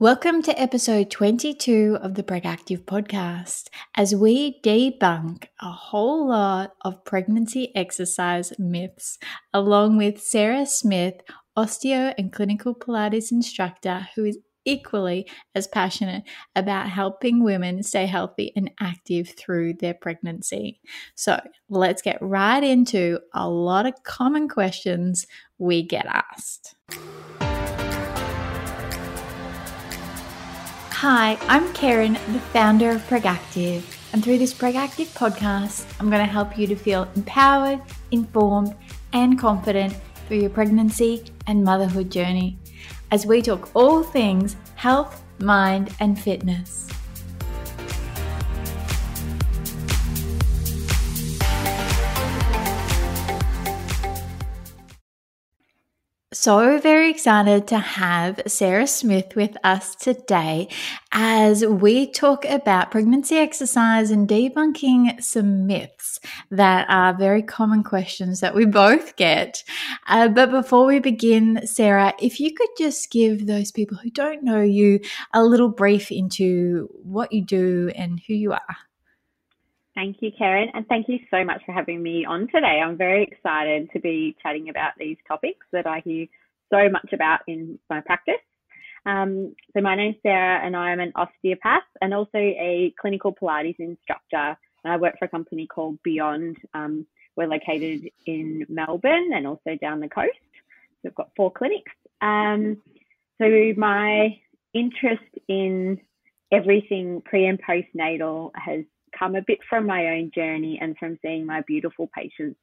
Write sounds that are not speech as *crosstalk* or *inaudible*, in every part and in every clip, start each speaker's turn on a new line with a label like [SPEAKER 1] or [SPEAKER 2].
[SPEAKER 1] Welcome to episode 22 of the Pregactive podcast as we debunk a whole lot of pregnancy exercise myths, along with Sarah Smith, osteo and clinical Pilates instructor, who is equally as passionate about helping women stay healthy and active through their pregnancy. So let's get right into a lot of common questions we get asked. Hi, I'm Karen, the founder of Pregactive, and through this Pregactive podcast, I'm going to help you to feel empowered, informed, and confident through your pregnancy and motherhood journey as we talk all things health, mind, and fitness. So very excited to have Sarah Smith with us today as we talk about pregnancy exercise and debunking some myths that are very common questions that we *laughs* both get. Uh, but before we begin, Sarah, if you could just give those people who don't know you a little brief into what you do and who you are.
[SPEAKER 2] Thank you, Karen, and thank you so much for having me on today. I'm very excited to be chatting about these topics that I hear so much about in my practice. Um, so my name's Sarah, and I'm an osteopath and also a clinical Pilates instructor. And I work for a company called Beyond. Um, we're located in Melbourne and also down the coast. We've got four clinics. Um, so my interest in everything pre and postnatal has come a bit from my own journey and from seeing my beautiful patients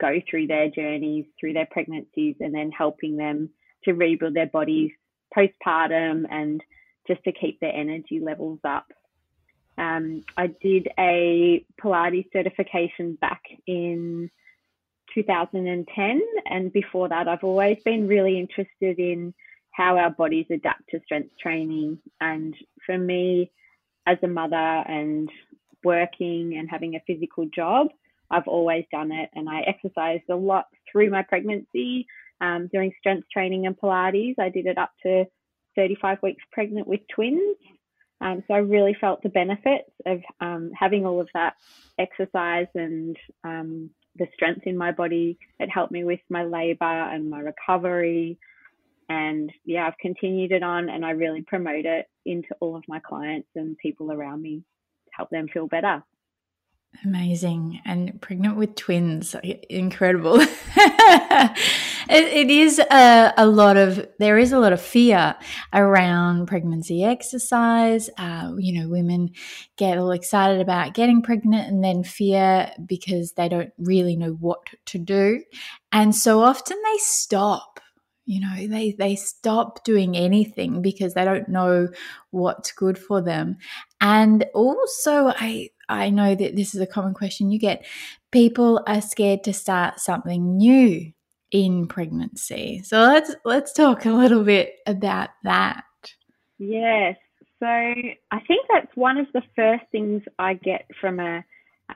[SPEAKER 2] go through their journeys, through their pregnancies, and then helping them to rebuild their bodies postpartum and just to keep their energy levels up. Um, I did a Pilates certification back in 2010, and before that, I've always been really interested in how our bodies adapt to strength training. And for me, as a mother and working and having a physical job, I've always done it. And I exercised a lot through my pregnancy, um, doing strength training and Pilates. I did it up to 35 weeks pregnant with twins. Um, so I really felt the benefits of um, having all of that exercise and um, the strength in my body. It helped me with my labor and my recovery. And yeah, I've continued it on and I really promote it into all of my clients and people around me help them feel better.
[SPEAKER 1] Amazing. And pregnant with twins, incredible. *laughs* it, it is a, a, lot of, there is a lot of fear around pregnancy exercise. Uh, you know, women get all excited about getting pregnant and then fear because they don't really know what to do. And so often they stop you know they they stop doing anything because they don't know what's good for them. And also i i know that this is a common question you get. People are scared to start something new in pregnancy. So let's let's talk a little bit about that.
[SPEAKER 2] Yes. So i think that's one of the first things i get from a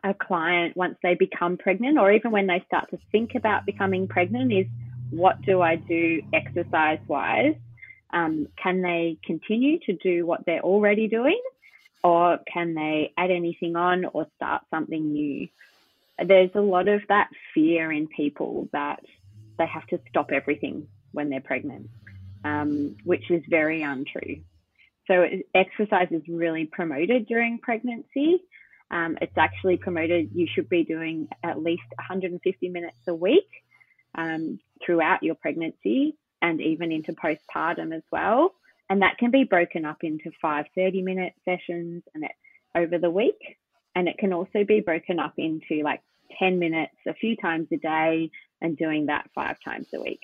[SPEAKER 2] a client once they become pregnant or even when they start to think about becoming pregnant is what do I do exercise wise? Um, can they continue to do what they're already doing, or can they add anything on or start something new? There's a lot of that fear in people that they have to stop everything when they're pregnant, um, which is very untrue. So, exercise is really promoted during pregnancy. Um, it's actually promoted, you should be doing at least 150 minutes a week um, throughout your pregnancy and even into postpartum as well. And that can be broken up into five 30 minute sessions and it, over the week. And it can also be broken up into like 10 minutes a few times a day and doing that five times a week.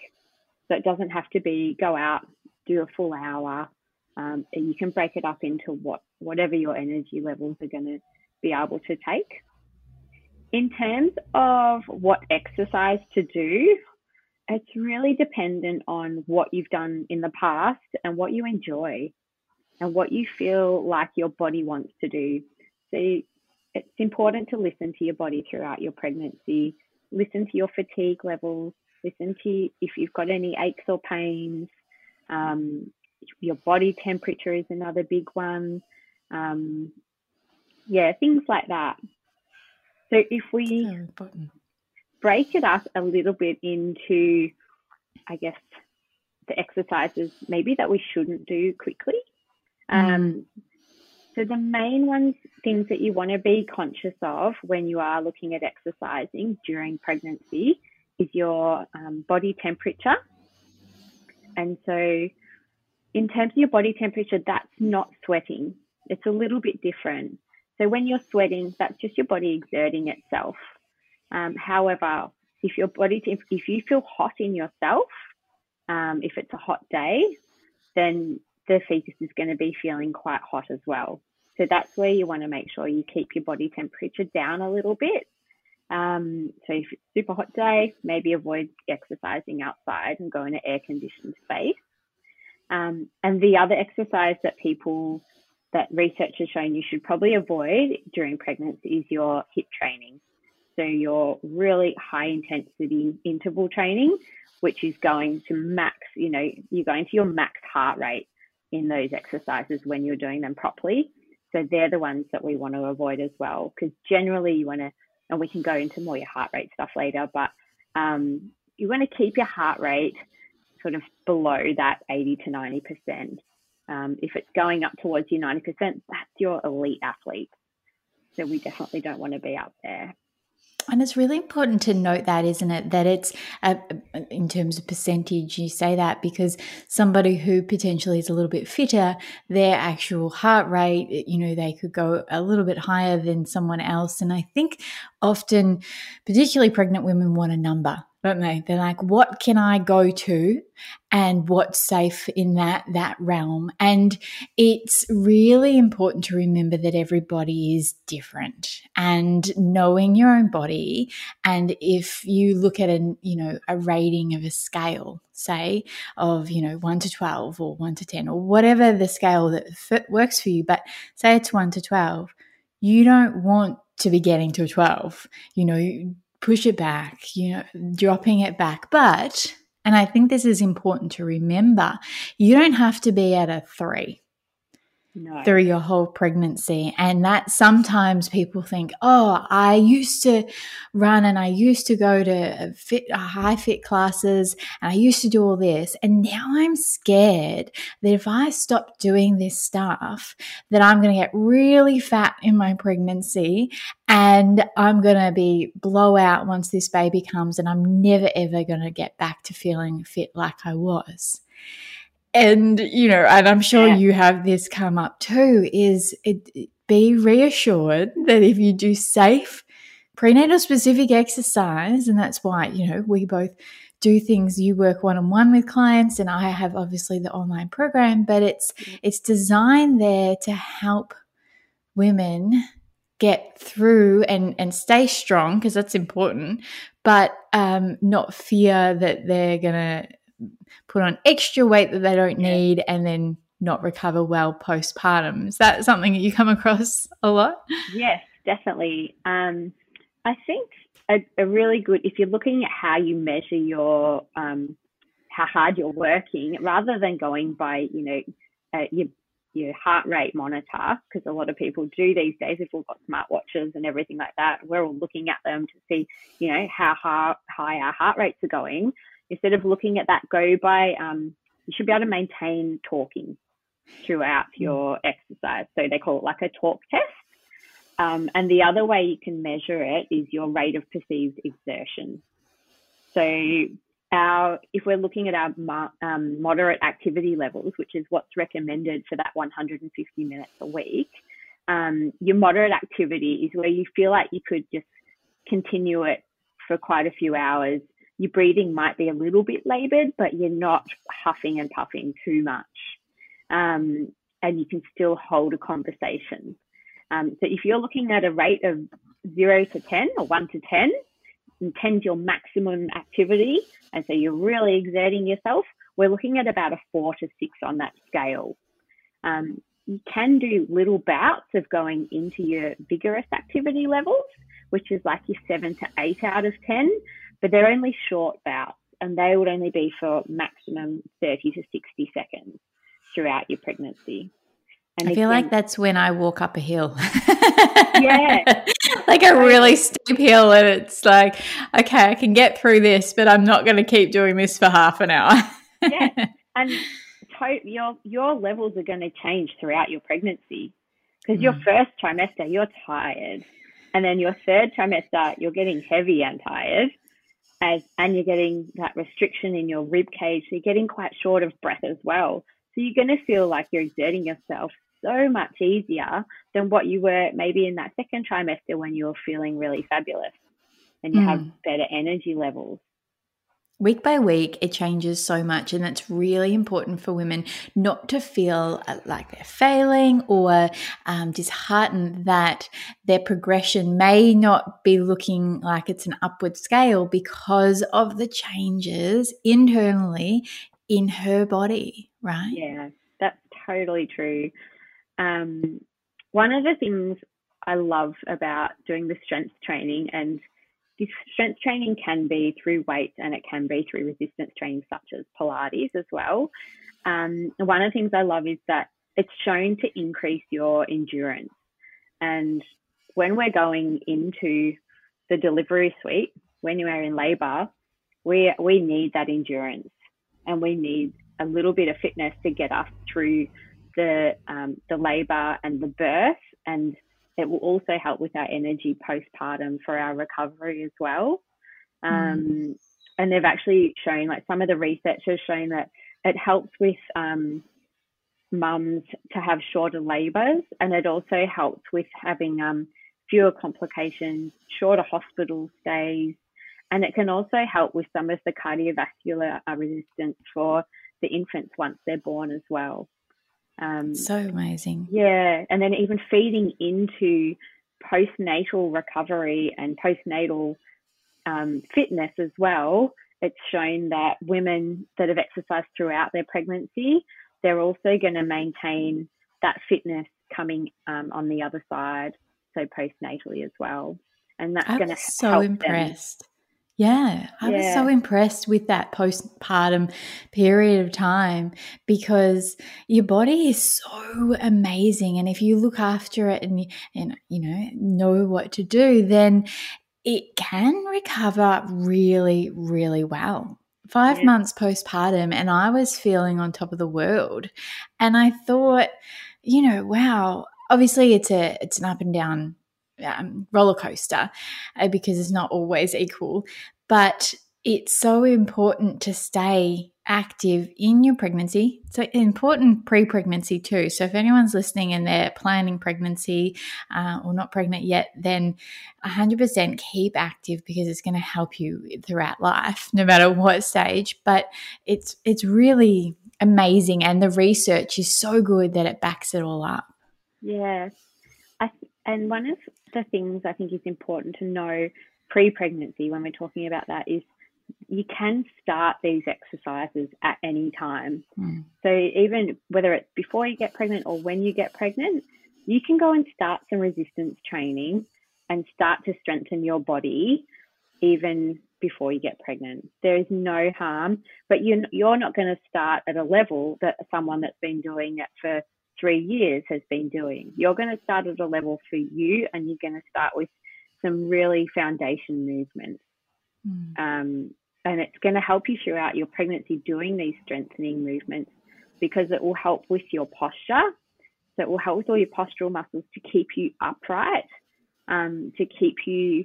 [SPEAKER 2] So it doesn't have to be go out, do a full hour. Um, you can break it up into what whatever your energy levels are going to be able to take. In terms of what exercise to do, it's really dependent on what you've done in the past and what you enjoy and what you feel like your body wants to do. So it's important to listen to your body throughout your pregnancy, listen to your fatigue levels, listen to if you've got any aches or pains, um, your body temperature is another big one. Um, yeah, things like that. So if we break it up a little bit into, I guess, the exercises maybe that we shouldn't do quickly. Mm. Um, so the main ones, things that you want to be conscious of when you are looking at exercising during pregnancy is your um, body temperature. And so in terms of your body temperature, that's not sweating. It's a little bit different. So when you're sweating, that's just your body exerting itself. Um, however, if your body, if you feel hot in yourself, um, if it's a hot day, then the fetus is going to be feeling quite hot as well. So that's where you want to make sure you keep your body temperature down a little bit. Um, so if it's super hot day, maybe avoid exercising outside and go in an air conditioned space. Um, and the other exercise that people that research has shown you should probably avoid during pregnancy is your HIIT training. So your really high intensity interval training, which is going to max, you know, you're going to your max heart rate in those exercises when you're doing them properly. So they're the ones that we want to avoid as well, because generally you want to, and we can go into more your heart rate stuff later, but um, you want to keep your heart rate sort of below that 80 to 90%. Um, if it's going up towards your 90%, that's your elite athlete. So we definitely don't want to be up there.
[SPEAKER 1] And it's really important to note that, isn't it? That it's uh, in terms of percentage, you say that because somebody who potentially is a little bit fitter, their actual heart rate, you know, they could go a little bit higher than someone else. And I think often, particularly pregnant women, want a number don't they? They're like, what can I go to and what's safe in that that realm? And it's really important to remember that everybody is different and knowing your own body. And if you look at a you know a rating of a scale, say of you know one to twelve or one to ten or whatever the scale that works for you, but say it's one to twelve, you don't want to be getting to a 12 you know push it back, you know, dropping it back. But, and I think this is important to remember, you don't have to be at a three no. through your whole pregnancy. And that sometimes people think, oh, I used to run and I used to go to fit, high fit classes and I used to do all this. And now I'm scared that if I stop doing this stuff, that I'm going to get really fat in my pregnancy and I'm going to be blow out once this baby comes and I'm never ever going to get back to feeling fit like I was and you know and i'm sure yeah. you have this come up too is it, be reassured that if you do safe prenatal specific exercise and that's why you know we both do things you work one-on-one with clients and i have obviously the online program but it's it's designed there to help women get through and and stay strong because that's important but um, not fear that they're gonna put on extra weight that they don't need and then not recover well postpartum. Is that something that you come across a lot?
[SPEAKER 2] Yes, definitely. Um, I think a, a, really good, if you're looking at how you measure your, um, how hard you're working, rather than going by, you know, uh, your, your heart rate monitor, because a lot of people do these days, if we've got smartwatches and everything like that, we're all looking at them to see, you know, how high, high our heart rates are going instead of looking at that, go by, um, you should be able to maintain talking throughout hmm. your exercise. So they call it like a talk test. Um, and the other way you can measure it is your rate of perceived exertion. So our, if we're looking at our um, moderate activity levels, which is what's recommended for that 150 minutes a week, um, your moderate activity is where you feel like you could just continue it for quite a few hours your breathing might be a little bit labored, but you're not huffing and puffing too much. Um, and you can still hold a conversation. Um, so if you're looking at a rate of zero to 10 or one to 10, and 10 your maximum activity, and so you're really exerting yourself, we're looking at about a four to six on that scale. Um, you can do little bouts of going into your vigorous activity levels, which is like your seven to eight out of 10 but they're only short bouts and they would only be for maximum 30 to 60 seconds. throughout your pregnancy.
[SPEAKER 1] And I feel again, like that's when I walk up a hill.
[SPEAKER 2] yeah. *laughs*
[SPEAKER 1] like a really steep hill, and it's like, okay, I can get through this, but I'm not going to keep doing this for half an hour.
[SPEAKER 2] yeah. *laughs* And to- your, your levels are going to change throughout your pregnancy because mm. your first trimester, you're tired. And then your third trimester, you're getting heavy and tired. As, and you're getting that restriction in your rib cage. So you're getting quite short of breath as well. So you're going to feel like you're exerting yourself so much easier than what you were maybe in that second trimester when you were feeling really fabulous and you mm. have better energy levels.
[SPEAKER 1] Week by week, it changes so much, and it's really important for women not to feel uh, like they're failing or um, disheartened that their progression may not be looking like it's an upward scale because of the changes internally in her body, right?
[SPEAKER 2] Yeah, that's totally true. Um, one of the things I love about doing the strength training, and this strength training can be through weights and it can be through resistance training, such as Pilates as well. Um, one of the things I love is that it's shown to increase your endurance. And when we're going into the delivery suite, when you are in labor, we, we need that endurance and we need a little bit of fitness to get us through the um, the labour and the birth, and it will also help with our energy postpartum for our recovery as well. Um, mm. And they've actually shown, like some of the research has shown that it helps with um, mums to have shorter labours, and it also helps with having um, fewer complications, shorter hospital stays, and it can also help with some of the cardiovascular uh, resistance for the infants once they're born as well.
[SPEAKER 1] Um, so amazing.
[SPEAKER 2] Yeah. And then even feeding into postnatal recovery and postnatal um, fitness as well. It's shown that women that have exercised throughout their pregnancy, they're also going to maintain that fitness coming um, on the other side, so postnatally as well. And that's going to
[SPEAKER 1] so impressed. Them yeah, I yeah. was so impressed with that postpartum period of time because your body is so amazing, and if you look after it and and you know know what to do, then it can recover really, really well. Five yeah. months postpartum, and I was feeling on top of the world, and I thought, you know, wow. Obviously, it's a it's an up and down um, roller coaster uh, because it's not always equal. But it's so important to stay active in your pregnancy. So important pre-pregnancy too. So if anyone's listening and they're planning pregnancy uh, or not pregnant yet, then 100% keep active because it's going to help you throughout life, no matter what stage. But it's it's really amazing, and the research is so good that it backs it all up.
[SPEAKER 2] Yeah, and one of the things I think is important to know pre pregnancy, when we're talking about that, is you can start these exercises at any time. Mm. So, even whether it's before you get pregnant or when you get pregnant, you can go and start some resistance training and start to strengthen your body even before you get pregnant. There is no harm, but you're, you're not going to start at a level that someone that's been doing it for three years has been doing. You're going to start at a level for you, and you're going to start with some really foundation movements. Mm. Um, and it's going to help you throughout your pregnancy doing these strengthening movements because it will help with your posture. So it will help with all your postural muscles to keep you upright, um, to keep you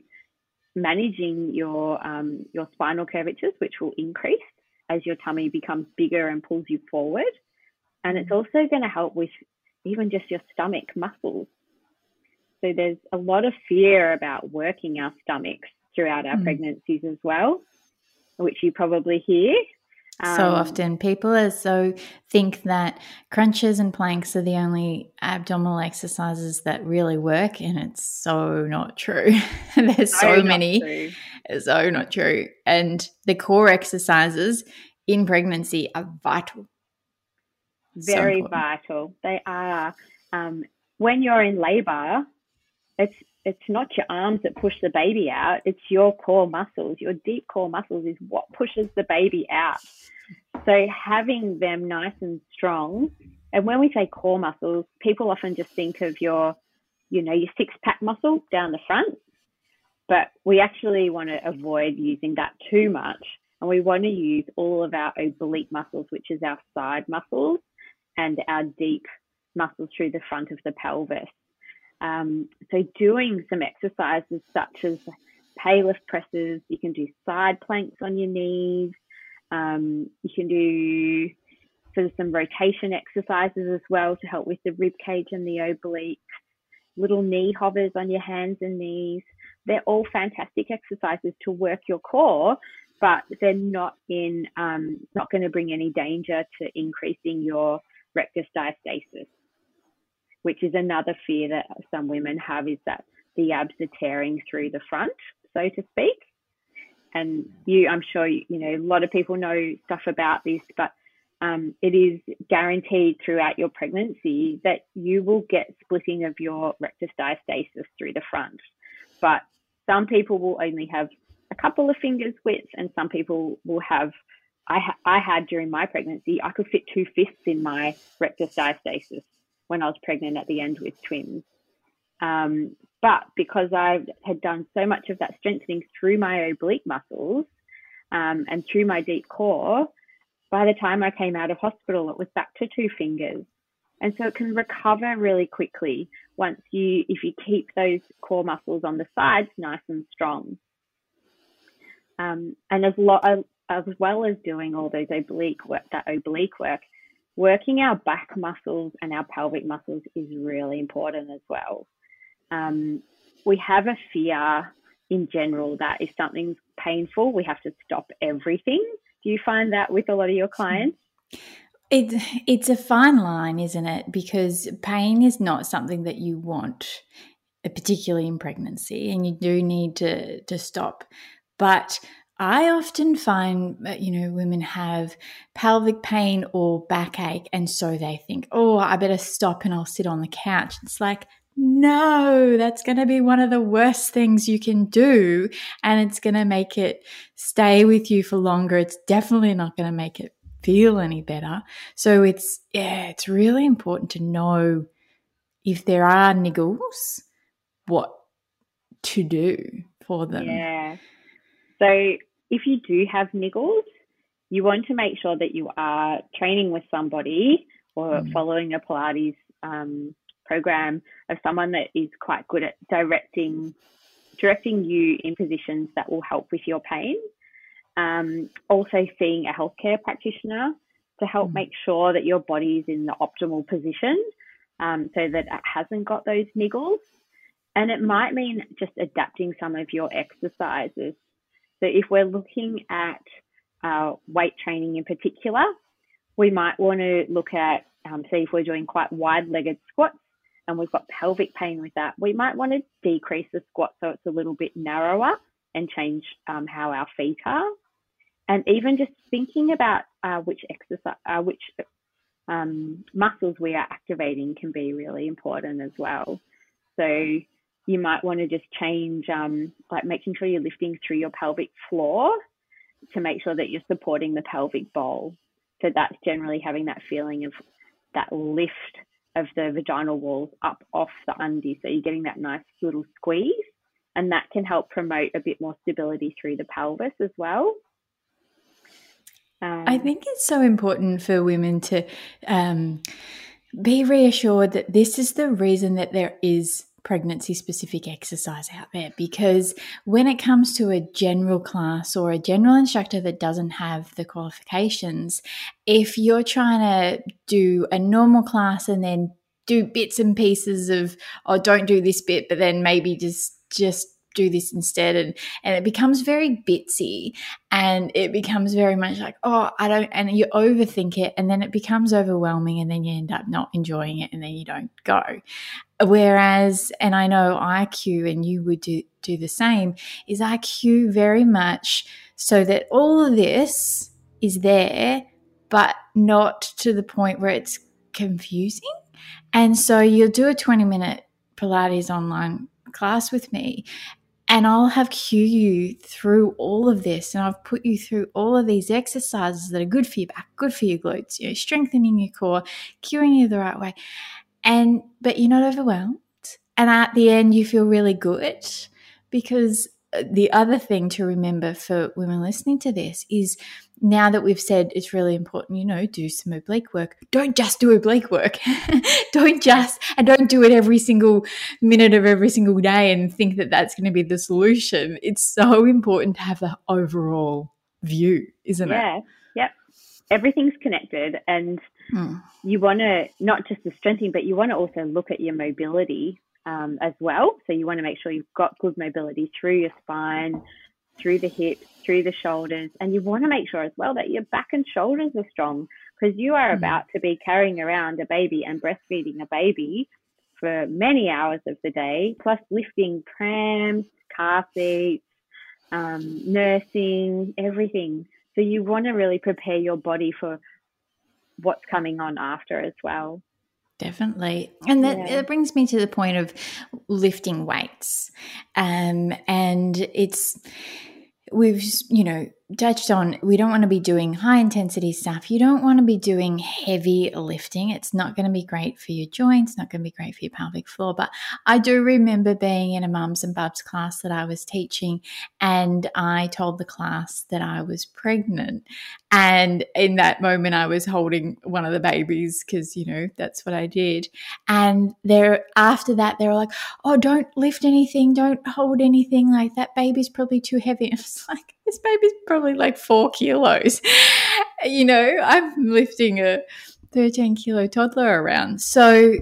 [SPEAKER 2] managing your um, your spinal curvatures, which will increase as your tummy becomes bigger and pulls you forward. And it's also going to help with even just your stomach muscles. So there's a lot of fear about working our stomachs throughout our mm. pregnancies as well, which you probably hear.
[SPEAKER 1] So um, often people are so think that crunches and planks are the only abdominal exercises that really work, and it's so not true. *laughs* There's so, so many, so not true. And the core exercises in pregnancy are vital.
[SPEAKER 2] Very so vital. They are. Um, when you're in labor, it's it's not your arms that push the baby out, it's your core muscles. Your deep core muscles is what pushes the baby out. So having them nice and strong And when we say core muscles, people often just think of your, you know, your six pack muscle down the front, but we actually want to avoid using that too much. And we want to use all of our oblique muscles, which is our side muscles, and our deep muscles through the front of the pelvis. Um, so doing some exercises such as pelvic presses, you can do side planks on your knees, um, you can do sort of some rotation exercises as well to help with the rib cage and the oblique, little knee hovers on your hands and knees. They're all fantastic exercises to work your core, but they're not in um, not going to bring any danger to increasing your rectus diastasis which is another fear that some women have is that the abs are tearing through the front, so to speak. And you, I'm sure, you, know, a lot of people know stuff about this, but um, it is guaranteed throughout your pregnancy that you will get splitting of your rectus diastasis through the front. But some people will only have a couple of fingers width, and some people will have. I, ha- I had during my pregnancy, I could fit two fists in my rectus diastasis when I was pregnant at the end with twins. Um, but because I had done so much of that strengthening through my oblique muscles um, and through my deep core, by the time I came out of hospital, it was back to two fingers. And so it can recover really quickly once you, if you keep those core muscles on the sides nice and strong. Um, and as, lo- as well as doing all those oblique work, that oblique work, working our back muscles and our pelvic muscles is really important as well. Um, we have a fear in general that if something's painful, we have to stop everything. Do you find that with a lot of your clients?
[SPEAKER 1] It, it's a fine line, isn't it? Because pain is not something that you want, particularly in pregnancy, and you do need to, to stop. But I often find you know, women have pelvic pain or backache, and so they think, oh, I better stop and I'll sit on the couch. It's like, no, that's going to be one of the worst things you can do. And it's going to make it stay with you for longer. It's definitely not going to make it feel any better. So it's, yeah, it's really important to know if there are niggles, what to do for them.
[SPEAKER 2] Yeah. So if you do have niggles, you want to make sure that you are training with somebody or mm. following a Pilates um, program of someone that is quite good at directing directing you in positions that will help with your pain. Um, also, seeing a healthcare practitioner to help mm. make sure that your body is in the optimal position um, so that it hasn't got those niggles. And it might mean just adapting some of your exercises so if we're looking at uh, weight training in particular, we might want to look at, um, see if we're doing quite wide legged squats and we've got pelvic pain with that, we might want to decrease the squat so it's a little bit narrower and change um, how our feet are. And even just thinking about uh, which exercise, uh, which um, muscles we are activating can be really important as well. So you might want to just change, um, like making sure you're lifting through your pelvic floor to make sure that you're supporting the pelvic bowl. So that's generally having that feeling of that lift of the vaginal walls up off the undie. So you're getting that nice little squeeze, and that can help promote a bit more stability through the pelvis as well.
[SPEAKER 1] Um, I think it's so important for women to um, be reassured that this is the reason that there is pregnancy specific exercise out there because when it comes to a general class or a general instructor that doesn't have the qualifications, if you're trying to do a normal class and then do bits and pieces of, oh, don't do this bit, but then maybe just just do this instead and and it becomes very bitsy and it becomes very much like oh i don't and you overthink it and then it becomes overwhelming and then you end up not enjoying it and then you don't go. Whereas and i know iq and you would do do the same is iq very much so that all of this is there but not to the point where it's confusing. And so you'll do a 20 minute pilates online class with me and I'll have cue you through all of this, and I've put you through all of these exercises that are good for your back, good for your glutes, you know, strengthening your core, cueing you the right way. And but you're not overwhelmed, and at the end you feel really good because uh, the other thing to remember for women listening to this is now that we've said it's really important, you know, do some oblique work. Don't just do oblique work. *laughs* don't just, and don't do it every single minute of every single day and think that that's going to be the solution. It's so important to have the overall view, isn't
[SPEAKER 2] yeah. it? Yeah. Yep. Everything's connected, and mm. you want to not just the strengthening, but you want to also look at your mobility um, as well. So you want to make sure you've got good mobility through your spine, through the hips, through the shoulders. And you want to make sure as well that your back and shoulders are strong because you are mm. about to be carrying around a baby and breastfeeding a baby for many hours of the day, plus lifting prams, car seats, um, nursing, everything. So you want to really prepare your body for what's coming on after as well.
[SPEAKER 1] Definitely. And that, yeah. that, brings me to the point of lifting weights. Um, and it's, we've, you know, touched on we don't want to be doing high intensity stuff. You don't want to be doing heavy lifting. It's not going to be great for your joints, not going to be great for your pelvic floor. But I do remember being in a mums and bubs class that I was teaching, and I told the class that I was pregnant. And in that moment, I was holding one of the babies because, you know, that's what I did. And there, after that, they were like, oh, don't lift anything, don't hold anything like that. Baby's probably too heavy. *laughs* I was like, this baby's probably like four kilos. you know, I'm lifting a 13 kilo toddler around. So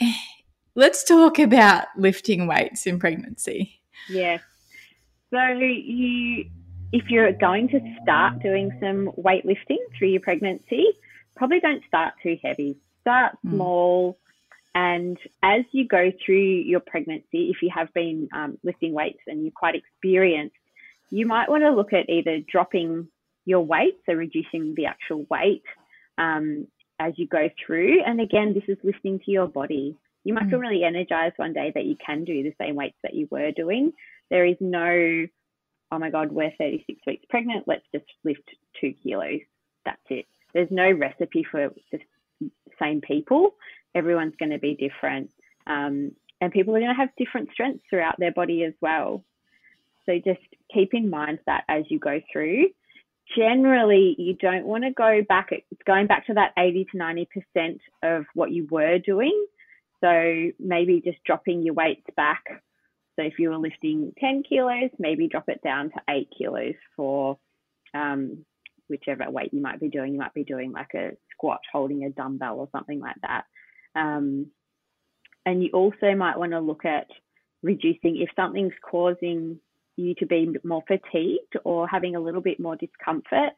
[SPEAKER 1] *sighs* let's talk about lifting weights in pregnancy.
[SPEAKER 2] Yes. So you if you're going to start doing some weightlifting through your pregnancy, probably don't start too heavy. Start mm. small. And as you go through your pregnancy, if you have been um, lifting weights and you're quite experienced, you might want to look at either dropping your weight, so reducing the actual weight um, as you go through. And again, this is listening to your body. You might mm. feel really energized one day that you can do the same weights that you were doing. There is no, oh my God, we're 36 weeks pregnant, let's just lift two kilos. That's it. There's no recipe for the same people. Everyone's going to be different. Um, and people are going to have different strengths throughout their body as well. So just keep in mind that as you go through. Generally, you don't want to go back, it's going back to that 80 to 90% of what you were doing. So maybe just dropping your weights back. So if you were lifting 10 kilos, maybe drop it down to eight kilos for um, whichever weight you might be doing. You might be doing like a squat holding a dumbbell or something like that. Um, and you also might want to look at reducing if something's causing you to be more fatigued or having a little bit more discomfort,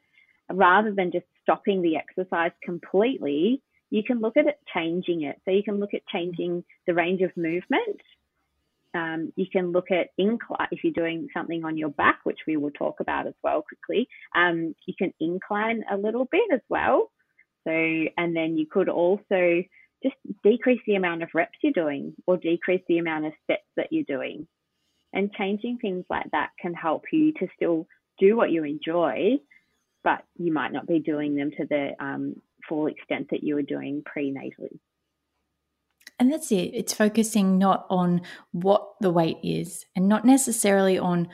[SPEAKER 2] rather than just stopping the exercise completely, you can look at it changing it. So you can look at changing the range of movement. Um, you can look at incline if you're doing something on your back, which we will talk about as well quickly. Um, you can incline a little bit as well. So, and then you could also just decrease the amount of reps you're doing or decrease the amount of steps that you're doing. And changing things like that can help you to still do what you enjoy, but you might not be doing them to the um, full extent that you were doing prenatally.
[SPEAKER 1] And that's it. It's focusing not on what the weight is and not necessarily on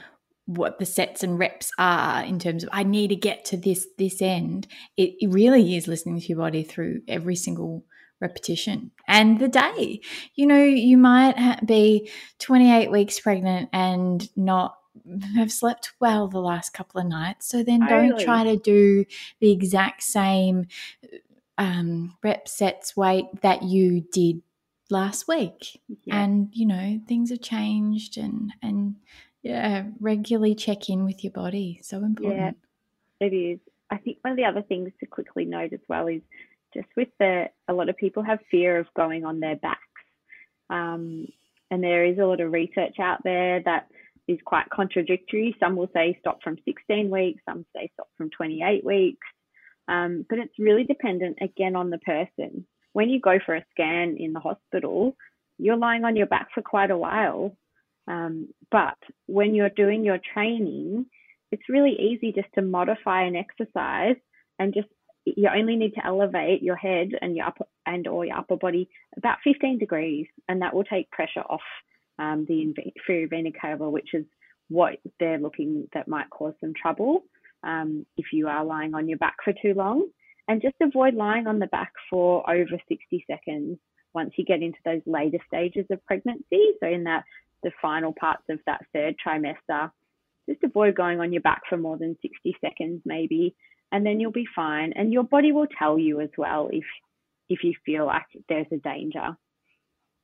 [SPEAKER 1] what the sets and reps are in terms of I need to get to this this end. It, it really is listening to your body through every single repetition and the day. You know, you might be 28 weeks pregnant and not have slept well the last couple of nights. So then don't try to do the exact same um, rep sets weight that you did last week. Yeah. And, you know, things have changed and, and, yeah, regularly check in with your body. So important.
[SPEAKER 2] Yeah, it is. I think one of the other things to quickly note as well is just with the a lot of people have fear of going on their backs. Um, and there is a lot of research out there that is quite contradictory. Some will say stop from 16 weeks some say stop from 28 weeks. Um, but it's really dependent again on the person. When you go for a scan in the hospital you're lying on your back for quite a while. Um, but when you're doing your training, it's really easy just to modify an exercise and just you only need to elevate your head and your upper and or your upper body about 15 degrees, and that will take pressure off um, the inferior vena cava, which is what they're looking that might cause some trouble um, if you are lying on your back for too long. And just avoid lying on the back for over 60 seconds once you get into those later stages of pregnancy. So in that the final parts of that third trimester, just avoid going on your back for more than 60 seconds maybe and then you'll be fine. And your body will tell you as well if if you feel like there's a danger.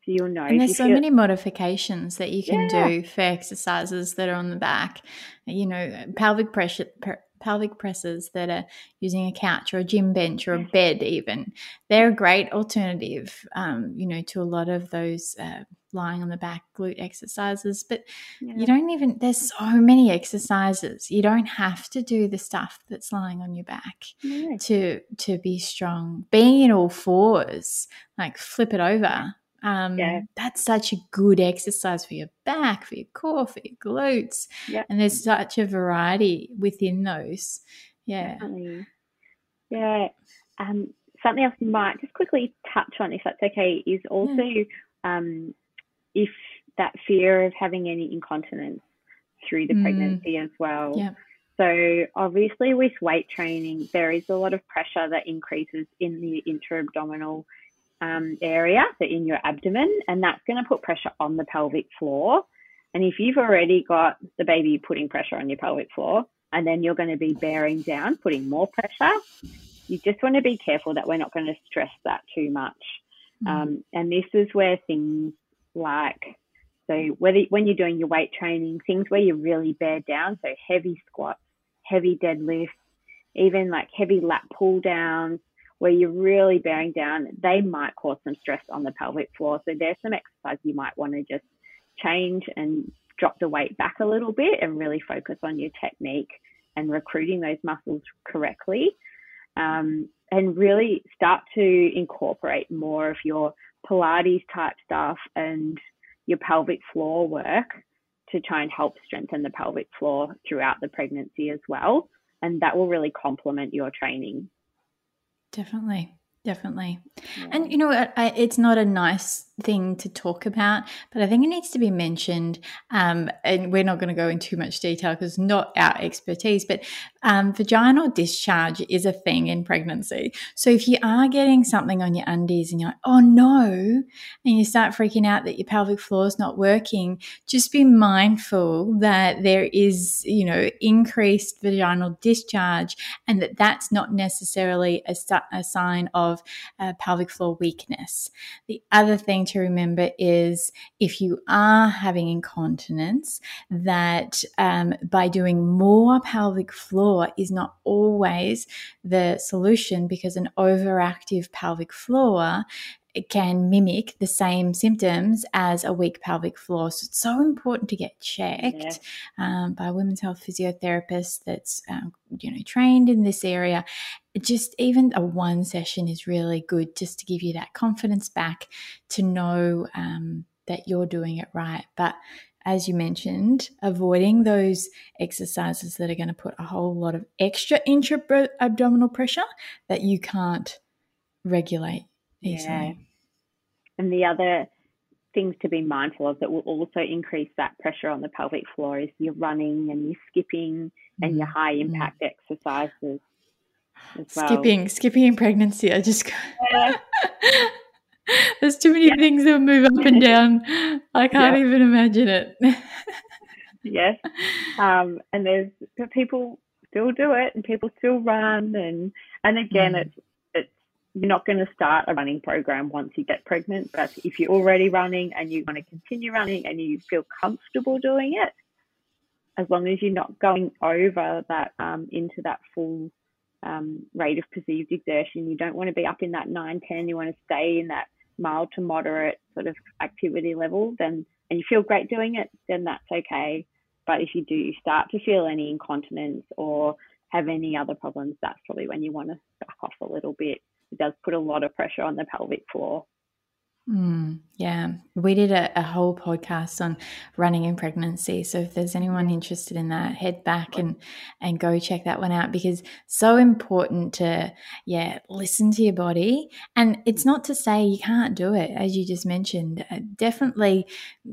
[SPEAKER 1] So you'll know. And there's so feel- many modifications that you can yeah. do for exercises that are on the back. You know pelvic pressure pelvic presses that are using a couch or a gym bench or a bed even. They're a great alternative um, you know to a lot of those uh, lying on the back glute exercises but yeah. you don't even there's so many exercises. You don't have to do the stuff that's lying on your back yeah. to to be strong. Being in all fours like flip it over um, yeah. that's such a good exercise for your back for your core for your glutes yeah. and there's such a variety within those yeah
[SPEAKER 2] Definitely. yeah um, something else you might just quickly touch on if that's okay is also um, if that fear of having any incontinence through the mm. pregnancy as well. Yeah. So obviously with weight training, there is a lot of pressure that increases in the intra-abdominal um, area, so in your abdomen, and that's going to put pressure on the pelvic floor. And if you've already got the baby putting pressure on your pelvic floor, and then you're going to be bearing down, putting more pressure, you just want to be careful that we're not going to stress that too much. Mm. Um, and this is where things like so whether when you're doing your weight training, things where you really bear down, so heavy squats, heavy deadlifts, even like heavy lat pull downs, where you're really bearing down, they might cause some stress on the pelvic floor. So there's some exercise you might want to just change and drop the weight back a little bit and really focus on your technique and recruiting those muscles correctly. Um, and really start to incorporate more of your Pilates type stuff and your pelvic floor work to try and help strengthen the pelvic floor throughout the pregnancy as well. And that will really complement your training.
[SPEAKER 1] Definitely. Definitely. Yeah. And you know, I, it's not a nice thing to talk about, but I think it needs to be mentioned. Um, and we're not going to go in too much detail because it's not our expertise, but um, vaginal discharge is a thing in pregnancy. So if you are getting something on your undies and you're like, oh no, and you start freaking out that your pelvic floor is not working, just be mindful that there is, you know, increased vaginal discharge and that that's not necessarily a, a sign of of uh, pelvic floor weakness. The other thing to remember is if you are having incontinence, that um, by doing more pelvic floor is not always the solution because an overactive pelvic floor can mimic the same symptoms as a weak pelvic floor. So it's so important to get checked yeah. um, by a women's health physiotherapist that's um, you know trained in this area. Just even a one session is really good, just to give you that confidence back to know um, that you're doing it right. But as you mentioned, avoiding those exercises that are going to put a whole lot of extra intra abdominal pressure that you can't regulate easily. Yeah.
[SPEAKER 2] And the other things to be mindful of that will also increase that pressure on the pelvic floor is your running and your skipping and mm. your high impact mm. exercises.
[SPEAKER 1] Well. Skipping, skipping in pregnancy. I just yeah. *laughs* there's too many yeah. things that move up and *laughs* down. I can't yeah. even imagine it.
[SPEAKER 2] yes, um, and there's people still do it, and people still run, and and again, mm. it's you're not going to start a running program once you get pregnant. But if you're already running and you want to continue running and you feel comfortable doing it, as long as you're not going over that um, into that full um, rate of perceived exertion, you don't want to be up in that 9, 10. You want to stay in that mild to moderate sort of activity level. Then and you feel great doing it, then that's okay. But if you do start to feel any incontinence or have any other problems, that's probably when you want to back off a little bit it does put a lot of pressure on the pelvic floor.
[SPEAKER 1] Mm, Yeah, we did a, a, whole podcast on running in pregnancy. So if there's anyone interested in that, head back and and go check that one out because so important to yeah listen to your body. And it's not to say you can't do it, as you just mentioned. Uh, definitely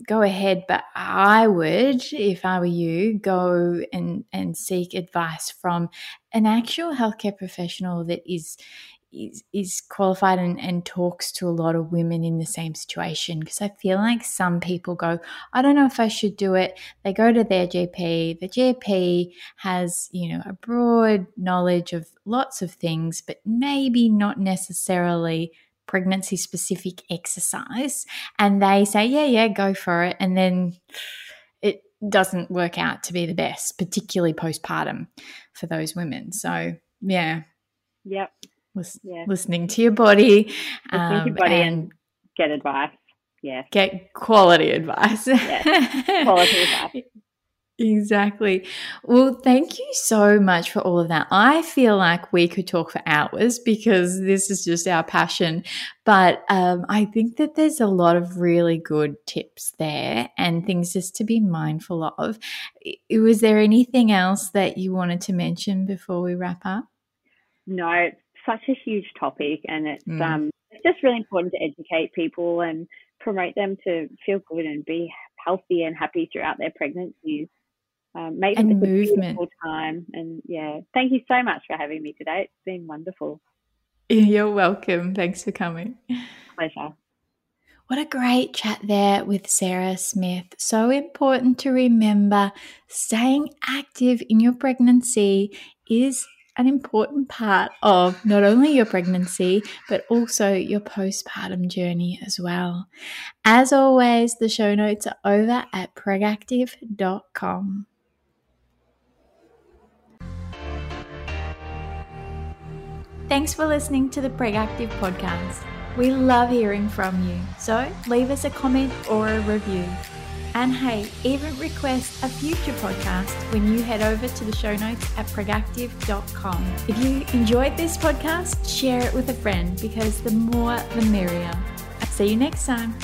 [SPEAKER 1] go ahead, but I would, if I were you, go and and seek advice from an actual healthcare professional that is is, is qualified and, and talks to a lot of women in the same situation because I feel like some people go, I don't know if I should do it. They go to their GP. The GP has, you know, a broad knowledge of lots of things, but maybe not necessarily pregnancy specific exercise. And they say, yeah, yeah, go for it. And then it doesn't work out to be the best, particularly postpartum for those women. So, yeah.
[SPEAKER 2] Yep
[SPEAKER 1] yeah. listening to your body,
[SPEAKER 2] um, to your body and, and, get advice. Yeah,
[SPEAKER 1] get quality advice.
[SPEAKER 2] Yeah, quality advice. *laughs*
[SPEAKER 1] Exactly. Well, thank you so much for all of that. I feel like we could talk for hours because this is just our passion. But um, I think that there's a lot of really good tips there and things just to be mindful of. Was there anything else that you wanted to mention before we wrap up?
[SPEAKER 2] No, such a huge topic, and it's mm. um, it's just really important to educate people and promote them to feel good and be healthy and happy throughout their pregnancies. Um, make and them movement all time, and yeah, thank you so much for having me today. It's been wonderful. *laughs*
[SPEAKER 1] You're welcome. Thanks for coming.
[SPEAKER 2] Pleasure.
[SPEAKER 1] What a great chat there with Sarah Smith. So important to remember staying active in your pregnancy is an important part of not only your pregnancy, but also your postpartum journey as well. As always, the show notes are over at pregactive.com. Thanks for listening to the Pregactive podcast. We love hearing from you, so leave us a comment or a review. And hey, even request a future podcast when you head over to the show notes at pregactive.com. If you enjoyed this podcast, share it with a friend because the more the merrier. See you next time.